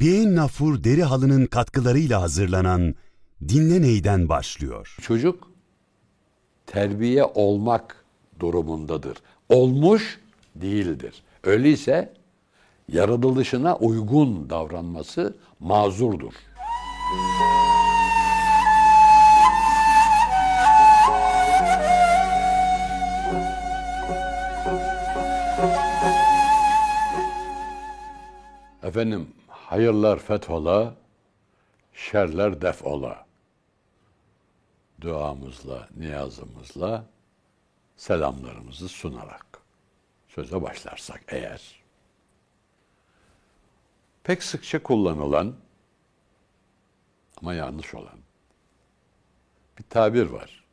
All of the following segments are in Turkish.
Beyin Nafur deri halının katkılarıyla hazırlanan Dinle Ney'den başlıyor. Çocuk terbiye olmak durumundadır. Olmuş değildir. Öyleyse yaratılışına uygun davranması mazurdur. Efendim hayırlar fethola, şerler defola. Duamızla, niyazımızla selamlarımızı sunarak söze başlarsak eğer. Pek sıkça kullanılan ama yanlış olan bir tabir var.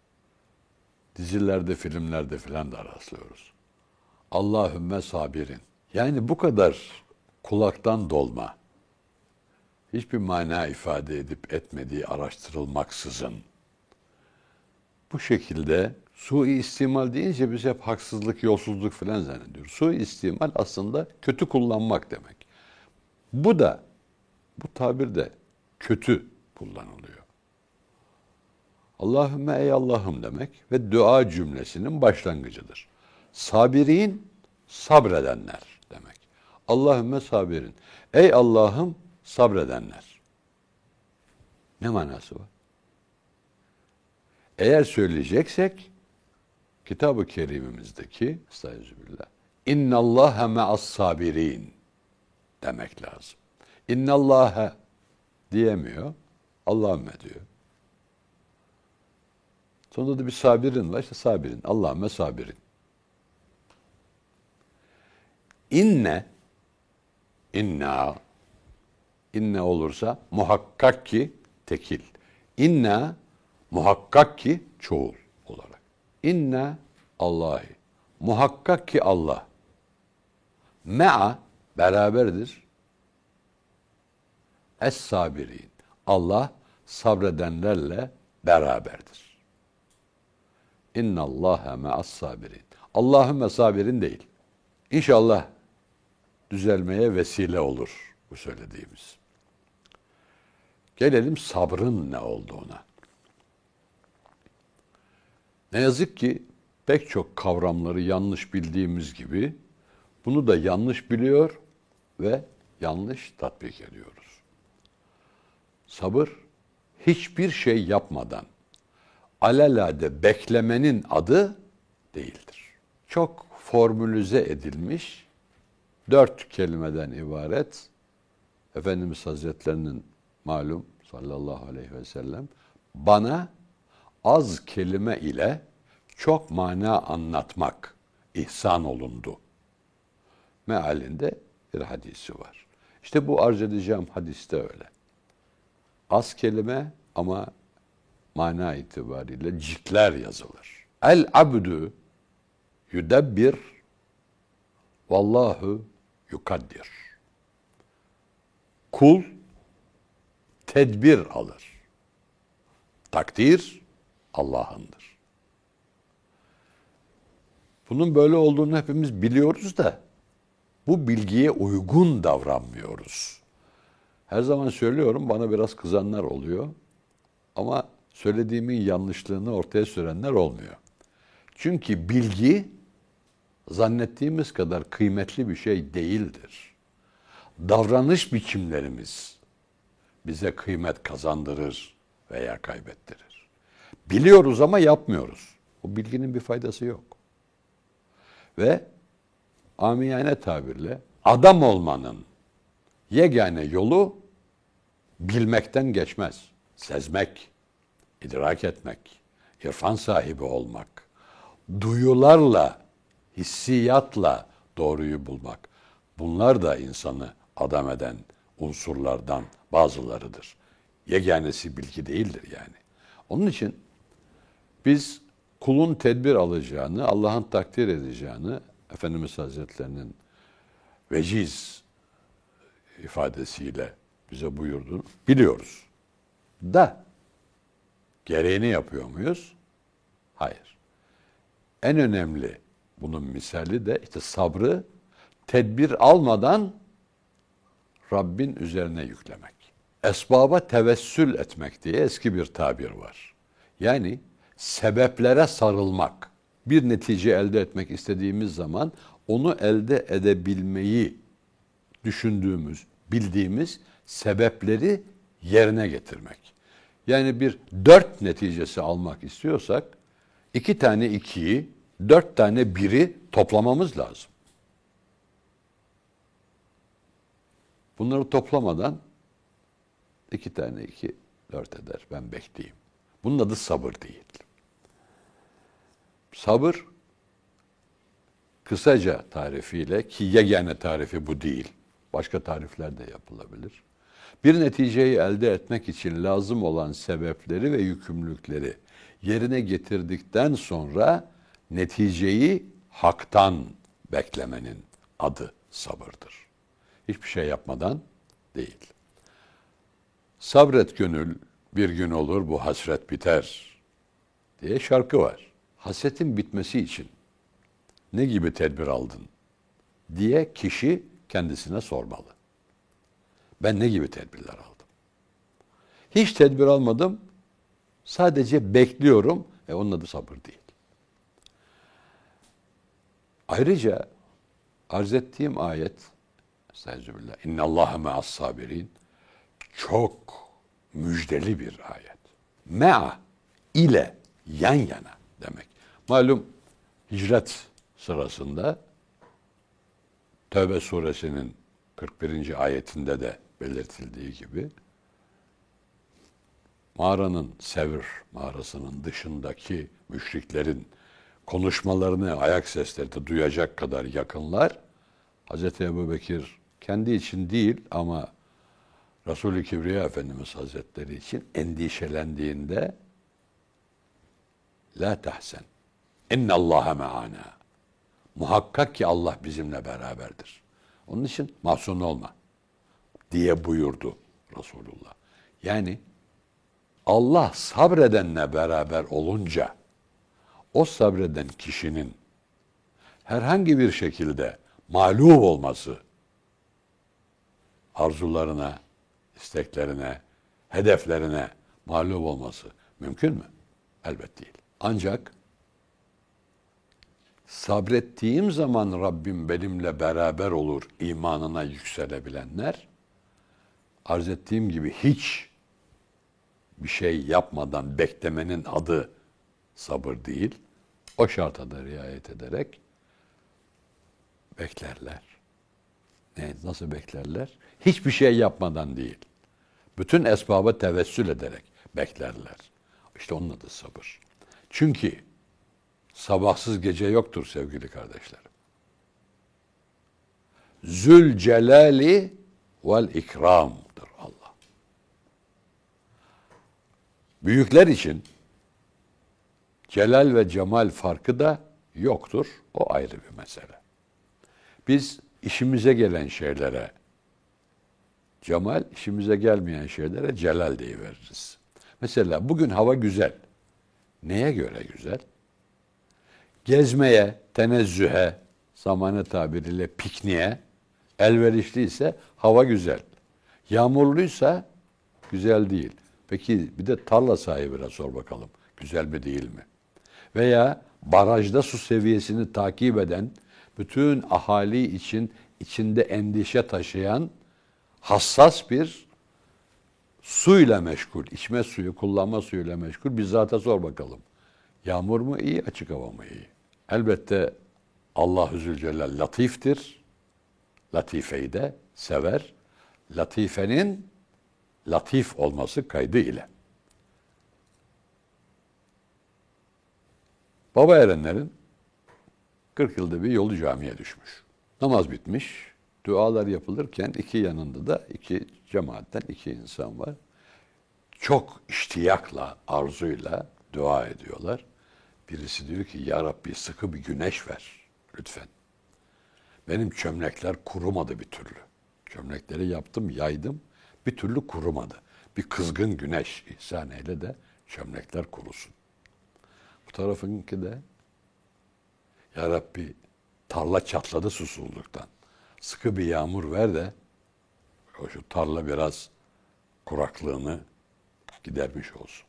Dizilerde, filmlerde filan da rastlıyoruz. Allahümme sabirin. Yani bu kadar kulaktan dolma, hiçbir mana ifade edip etmediği araştırılmaksızın bu şekilde sui istimal deyince biz hep haksızlık, yolsuzluk falan zannediyoruz. Sui istimal aslında kötü kullanmak demek. Bu da bu tabir de kötü kullanılıyor. Allahümme ey Allah'ım demek ve dua cümlesinin başlangıcıdır. Sabirin sabredenler demek. Allahümme sabirin. Ey Allah'ım sabredenler. Ne manası var? Eğer söyleyeceksek Kitab-ı Kerimimizdeki Estağfirullah. İnnallâhe me'as sabirin demek lazım. İnnallâhe diyemiyor. Allahümme diyor. Sonunda da bir sabirin var. İşte sabirin. Allahümme sabirin. İnne inna inne olursa muhakkak ki tekil. İnna muhakkak ki çoğul olarak. İnna Allahi. Muhakkak ki Allah. Me'a beraberdir. Es sabirin. Allah sabredenlerle beraberdir. İnna Allaha me'as sabirin. Allahümme sabirin değil. İnşallah düzelmeye vesile olur bu söylediğimiz. Gelelim sabrın ne olduğuna. Ne yazık ki pek çok kavramları yanlış bildiğimiz gibi bunu da yanlış biliyor ve yanlış tatbik ediyoruz. Sabır hiçbir şey yapmadan alelade beklemenin adı değildir. Çok formülize edilmiş dört kelimeden ibaret Efendimiz Hazretlerinin malum sallallahu aleyhi ve sellem bana az kelime ile çok mana anlatmak ihsan olundu. Mealinde bir hadisi var. İşte bu arz edeceğim hadiste öyle. Az kelime ama mana itibariyle cikler yazılır. El abdü yudebbir vallahu yukaddir. Kul tedbir alır. Takdir Allah'ındır. Bunun böyle olduğunu hepimiz biliyoruz da bu bilgiye uygun davranmıyoruz. Her zaman söylüyorum bana biraz kızanlar oluyor ama söylediğimin yanlışlığını ortaya sürenler olmuyor. Çünkü bilgi zannettiğimiz kadar kıymetli bir şey değildir. Davranış biçimlerimiz bize kıymet kazandırır veya kaybettirir. Biliyoruz ama yapmıyoruz. O bilginin bir faydası yok. Ve amiyane tabirle adam olmanın yegane yolu bilmekten geçmez. Sezmek, idrak etmek, irfan sahibi olmak, duyularla, hissiyatla doğruyu bulmak. Bunlar da insanı adam eden unsurlardan bazılarıdır. Yeganesi bilgi değildir yani. Onun için biz kulun tedbir alacağını, Allah'ın takdir edeceğini Efendimiz Hazretlerinin veciz ifadesiyle bize buyurduğunu biliyoruz. Da gereğini yapıyor muyuz? Hayır. En önemli bunun misali de işte sabrı tedbir almadan Rabbin üzerine yüklemek. Esbaba tevessül etmek diye eski bir tabir var. Yani sebeplere sarılmak. Bir netice elde etmek istediğimiz zaman onu elde edebilmeyi düşündüğümüz, bildiğimiz sebepleri yerine getirmek. Yani bir dört neticesi almak istiyorsak iki tane ikiyi, dört tane biri toplamamız lazım. Bunları toplamadan iki tane iki dört eder. Ben bekleyeyim. Bunun adı sabır değil. Sabır kısaca tarifiyle ki yegane tarifi bu değil. Başka tarifler de yapılabilir. Bir neticeyi elde etmek için lazım olan sebepleri ve yükümlülükleri yerine getirdikten sonra neticeyi haktan beklemenin adı sabırdır. Hiçbir şey yapmadan değil. Sabret gönül, bir gün olur bu hasret biter diye şarkı var. Hasretin bitmesi için ne gibi tedbir aldın diye kişi kendisine sormalı. Ben ne gibi tedbirler aldım? Hiç tedbir almadım. Sadece bekliyorum. E onun adı sabır değil. Ayrıca arz ettiğim ayet Estağfirullah. İnne Allahe me'as sabirin. Çok müjdeli bir ayet. Me'a ile yan yana demek. Malum hicret sırasında Tövbe suresinin 41. ayetinde de belirtildiği gibi mağaranın Sevr mağarasının dışındaki müşriklerin konuşmalarını ayak sesleri duyacak kadar yakınlar Hz. Ebu Bekir kendi için değil ama Resulü Kibriya Efendimiz Hazretleri için endişelendiğinde La tahsen. İnne Allaha me'ana. Muhakkak ki Allah bizimle beraberdir. Onun için mahzun olma diye buyurdu Resulullah. Yani Allah sabredenle beraber olunca o sabreden kişinin herhangi bir şekilde mağlup olması arzularına, isteklerine, hedeflerine mağlup olması mümkün mü? Elbet değil. Ancak sabrettiğim zaman Rabbim benimle beraber olur imanına yükselebilenler arz ettiğim gibi hiç bir şey yapmadan beklemenin adı sabır değil. O şarta da riayet ederek beklerler. Ne, nasıl beklerler? Hiçbir şey yapmadan değil. Bütün esbaba tevessül ederek beklerler. İşte onun adı sabır. Çünkü sabahsız gece yoktur sevgili kardeşlerim. Zül celali vel ikramdır Allah. Büyükler için celal ve cemal farkı da yoktur. O ayrı bir mesele. Biz işimize gelen şeylere cemal, işimize gelmeyen şeylere celal diye veririz. Mesela bugün hava güzel. Neye göre güzel? Gezmeye, tenezzühe, zamanı tabiriyle pikniğe elverişliyse hava güzel. Yağmurluysa güzel değil. Peki bir de tarla sahibine sor bakalım. Güzel mi değil mi? Veya barajda su seviyesini takip eden, bütün ahali için içinde endişe taşıyan hassas bir suyla meşgul, içme suyu, kullanma suyuyla meşgul bir zata sor bakalım. Yağmur mu iyi, açık hava mı iyi? Elbette Allah-u Zülcelal latiftir. Latifeyi de sever. Latifenin latif olması kaydı ile. Baba erenlerin 40 yılda bir yolu camiye düşmüş. Namaz bitmiş. Dualar yapılırken iki yanında da iki cemaatten iki insan var. Çok iştiyakla, arzuyla dua ediyorlar. Birisi diyor ki ya Rabbi sıkı bir güneş ver lütfen. Benim çömlekler kurumadı bir türlü. Çömlekleri yaptım, yaydım. Bir türlü kurumadı. Bir kızgın güneş ihsan eyle de çömlekler kurusun. Bu tarafınki de ya Rabbi tarla çatladı susuzluktan. Sıkı bir yağmur ver de O şu tarla biraz kuraklığını gidermiş olsun.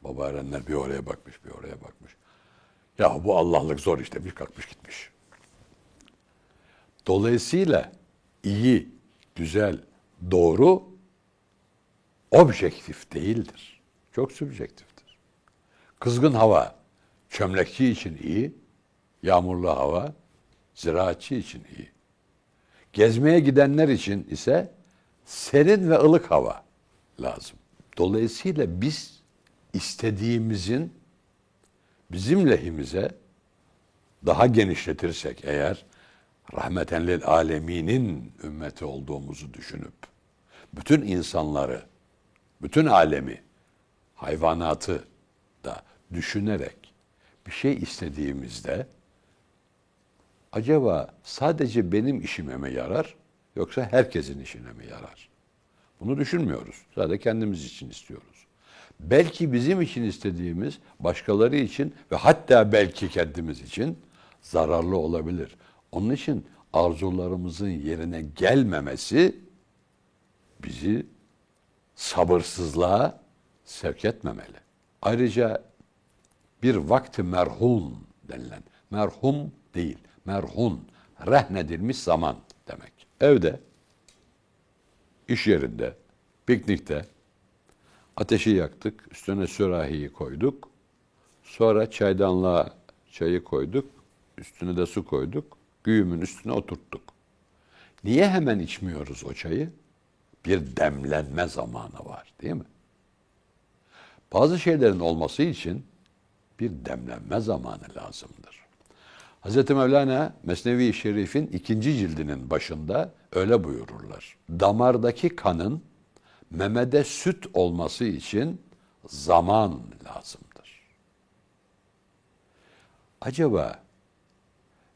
Baba erenler bir oraya bakmış, bir oraya bakmış. Ya bu Allah'lık zor işte bir kalkmış gitmiş. Dolayısıyla iyi, güzel, doğru objektif değildir. Çok subjektiftir. Kızgın hava çömlekçi için iyi, yağmurlu hava ziraatçı için iyi. Gezmeye gidenler için ise serin ve ılık hava lazım. Dolayısıyla biz istediğimizin bizim lehimize daha genişletirsek eğer rahmeten lil aleminin ümmeti olduğumuzu düşünüp bütün insanları, bütün alemi, hayvanatı da düşünerek bir şey istediğimizde acaba sadece benim işime mi yarar yoksa herkesin işine mi yarar? Bunu düşünmüyoruz. Sadece kendimiz için istiyoruz. Belki bizim için istediğimiz başkaları için ve hatta belki kendimiz için zararlı olabilir. Onun için arzularımızın yerine gelmemesi bizi sabırsızlığa sevk etmemeli. Ayrıca bir vakti merhun denilen, merhum değil, merhun, rehnedilmiş zaman demek. Evde, iş yerinde, piknikte ateşi yaktık, üstüne sürahiyi koyduk. Sonra çaydanlığa çayı koyduk, üstüne de su koyduk, güğümün üstüne oturttuk. Niye hemen içmiyoruz o çayı? Bir demlenme zamanı var değil mi? Bazı şeylerin olması için bir demlenme zamanı lazımdır. Hz. Mevlana Mesnevi Şerif'in ikinci cildinin başında öyle buyururlar. Damardaki kanın memede süt olması için zaman lazımdır. Acaba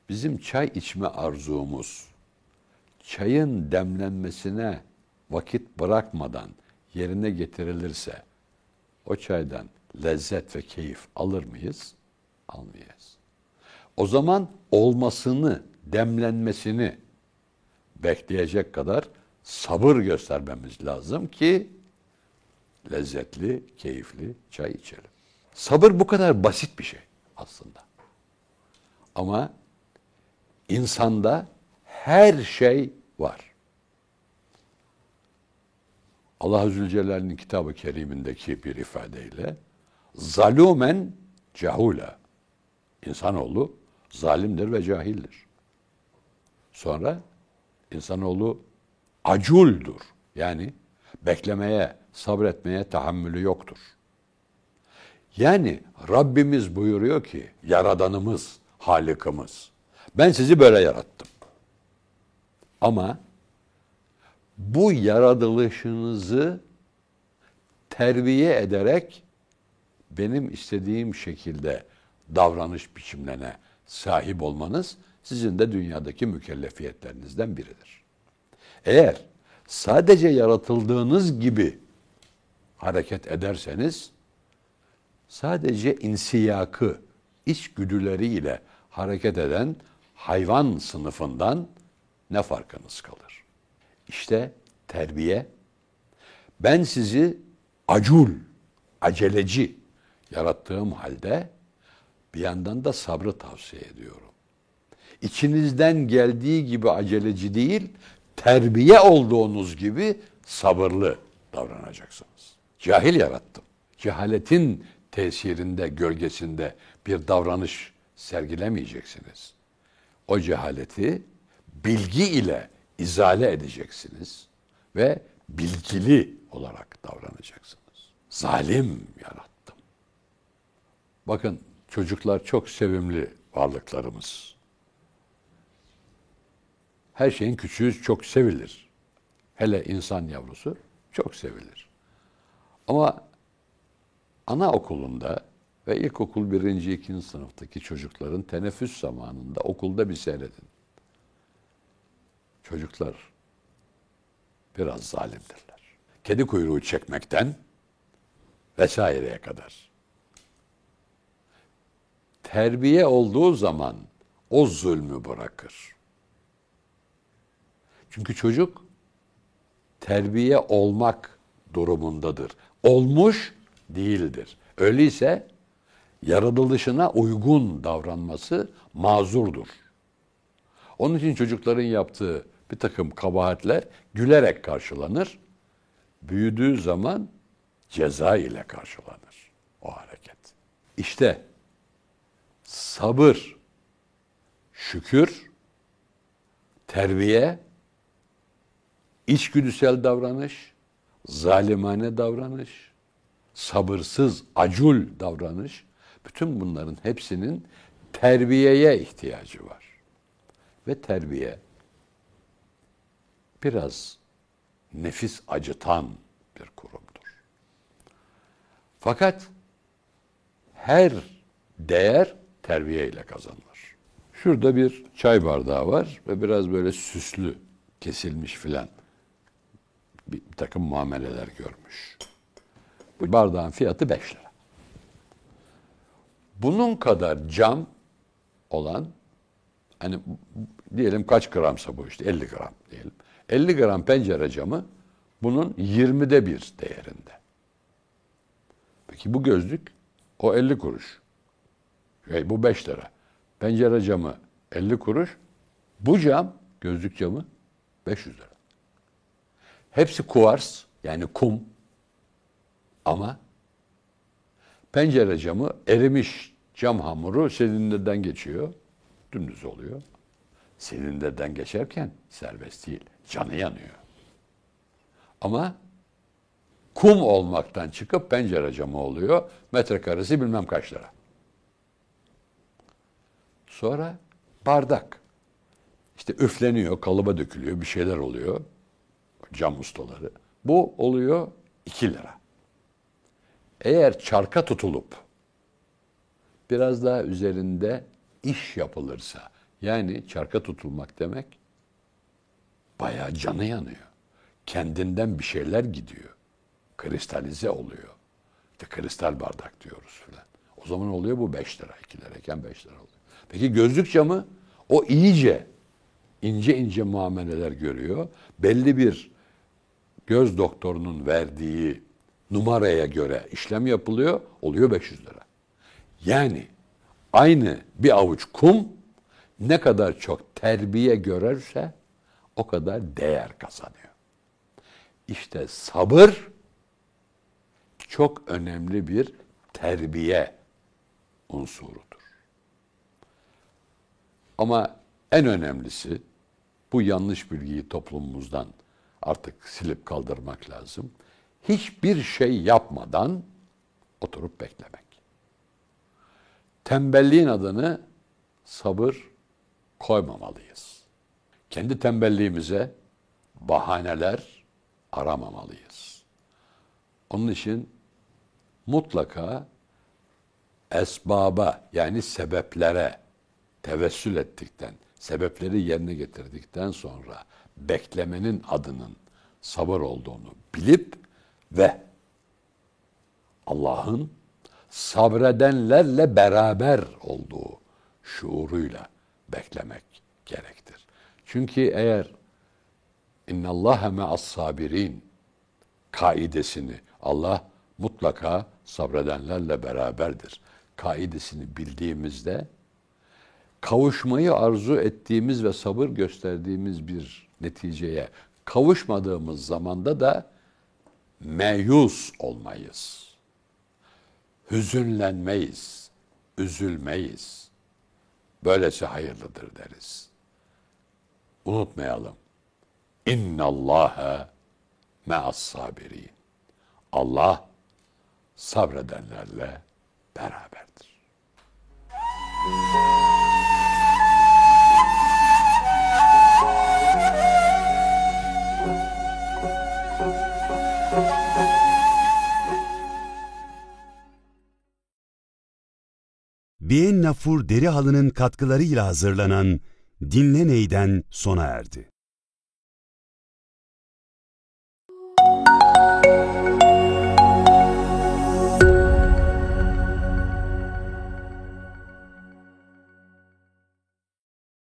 bizim çay içme arzumuz çayın demlenmesine vakit bırakmadan yerine getirilirse o çaydan lezzet ve keyif alır mıyız? Almayız. O zaman olmasını, demlenmesini bekleyecek kadar sabır göstermemiz lazım ki lezzetli, keyifli çay içelim. Sabır bu kadar basit bir şey aslında. Ama insanda her şey var. Allah Zülcelal'in kitabı kerimindeki bir ifadeyle zalumen cahula. İnsanoğlu zalimdir ve cahildir. Sonra insanoğlu aculdur. Yani beklemeye, sabretmeye tahammülü yoktur. Yani Rabbimiz buyuruyor ki, Yaradanımız, Halikimiz, ben sizi böyle yarattım. Ama bu yaratılışınızı terbiye ederek benim istediğim şekilde davranış biçimlerine sahip olmanız sizin de dünyadaki mükellefiyetlerinizden biridir. Eğer sadece yaratıldığınız gibi hareket ederseniz sadece insiyakı, içgüdüleriyle hareket eden hayvan sınıfından ne farkınız kalır? İşte terbiye ben sizi acul, aceleci yarattığım halde bir yandan da sabrı tavsiye ediyorum. İçinizden geldiği gibi aceleci değil, terbiye olduğunuz gibi sabırlı davranacaksınız. Cahil yarattım. Cehaletin tesirinde, gölgesinde bir davranış sergilemeyeceksiniz. O cehaleti bilgi ile izale edeceksiniz ve bilgili olarak davranacaksınız. Zalim yarattım. Bakın çocuklar çok sevimli varlıklarımız. Her şeyin küçüğü çok sevilir. Hele insan yavrusu çok sevilir. Ama anaokulunda ve ilkokul birinci, ikinci sınıftaki çocukların teneffüs zamanında okulda bir seyredin. Çocuklar biraz zalimdirler. Kedi kuyruğu çekmekten vesaireye kadar. Terbiye olduğu zaman o zulmü bırakır. Çünkü çocuk terbiye olmak durumundadır. Olmuş değildir. Öyleyse yaratılışına uygun davranması mazurdur. Onun için çocukların yaptığı bir takım kabahatler gülerek karşılanır. Büyüdüğü zaman ceza ile karşılanır o hareket. İşte sabır, şükür, terbiye, içgüdüsel davranış, zalimane davranış, sabırsız, acul davranış, bütün bunların hepsinin terbiyeye ihtiyacı var. Ve terbiye biraz nefis acıtan bir kurumdur. Fakat her değer terbiye ile kazanılır. Şurada bir çay bardağı var ve biraz böyle süslü, kesilmiş filan bir, takım muameleler görmüş. Bu bardağın fiyatı 5 lira. Bunun kadar cam olan hani diyelim kaç gramsa bu işte 50 gram diyelim. 50 gram pencere camı bunun 20'de bir değerinde. Peki bu gözlük o 50 kuruş. Şey, bu 5 lira. Pencere camı 50 kuruş. Bu cam, gözlük camı 500 lira. Hepsi kuvars yani kum ama pencere camı erimiş cam hamuru silindirden geçiyor. Dümdüz oluyor. Silindirden geçerken serbest değil. Canı yanıyor. Ama kum olmaktan çıkıp pencere camı oluyor. Metrekaresi bilmem kaç lira. Sonra bardak. İşte üfleniyor, kalıba dökülüyor, bir şeyler oluyor. Cam ustaları. Bu oluyor 2 lira. Eğer çarka tutulup biraz daha üzerinde iş yapılırsa, yani çarka tutulmak demek bayağı canı yanıyor. Kendinden bir şeyler gidiyor. Kristalize oluyor. İşte kristal bardak diyoruz filan. O zaman oluyor bu 5 lira, 2 lirayken 5 lira oluyor. Peki gözlük camı o iyice ince ince muameleler görüyor. Belli bir göz doktorunun verdiği numaraya göre işlem yapılıyor, oluyor 500 lira. Yani aynı bir avuç kum ne kadar çok terbiye görürse o kadar değer kazanıyor. İşte sabır çok önemli bir terbiye unsurudur. Ama en önemlisi bu yanlış bilgiyi toplumumuzdan artık silip kaldırmak lazım. Hiçbir şey yapmadan oturup beklemek. Tembelliğin adını sabır koymamalıyız. Kendi tembelliğimize bahaneler aramamalıyız. Onun için mutlaka esbaba yani sebeplere tevessül ettikten, sebepleri yerine getirdikten sonra beklemenin adının sabır olduğunu bilip ve Allah'ın sabredenlerle beraber olduğu şuuruyla beklemek gerektir. Çünkü eğer innallâhe me'as sabirin kaidesini Allah mutlaka sabredenlerle beraberdir. Kaidesini bildiğimizde kavuşmayı arzu ettiğimiz ve sabır gösterdiğimiz bir neticeye kavuşmadığımız zamanda da meyus olmayız. Hüzünlenmeyiz, üzülmeyiz. Böylesi hayırlıdır deriz. Unutmayalım. İnna Allaha me'as sabirin. Allah sabredenlerle beraberdir. Bien Nafur deri halının katkılarıyla hazırlanan Dinle Ney'den sona erdi.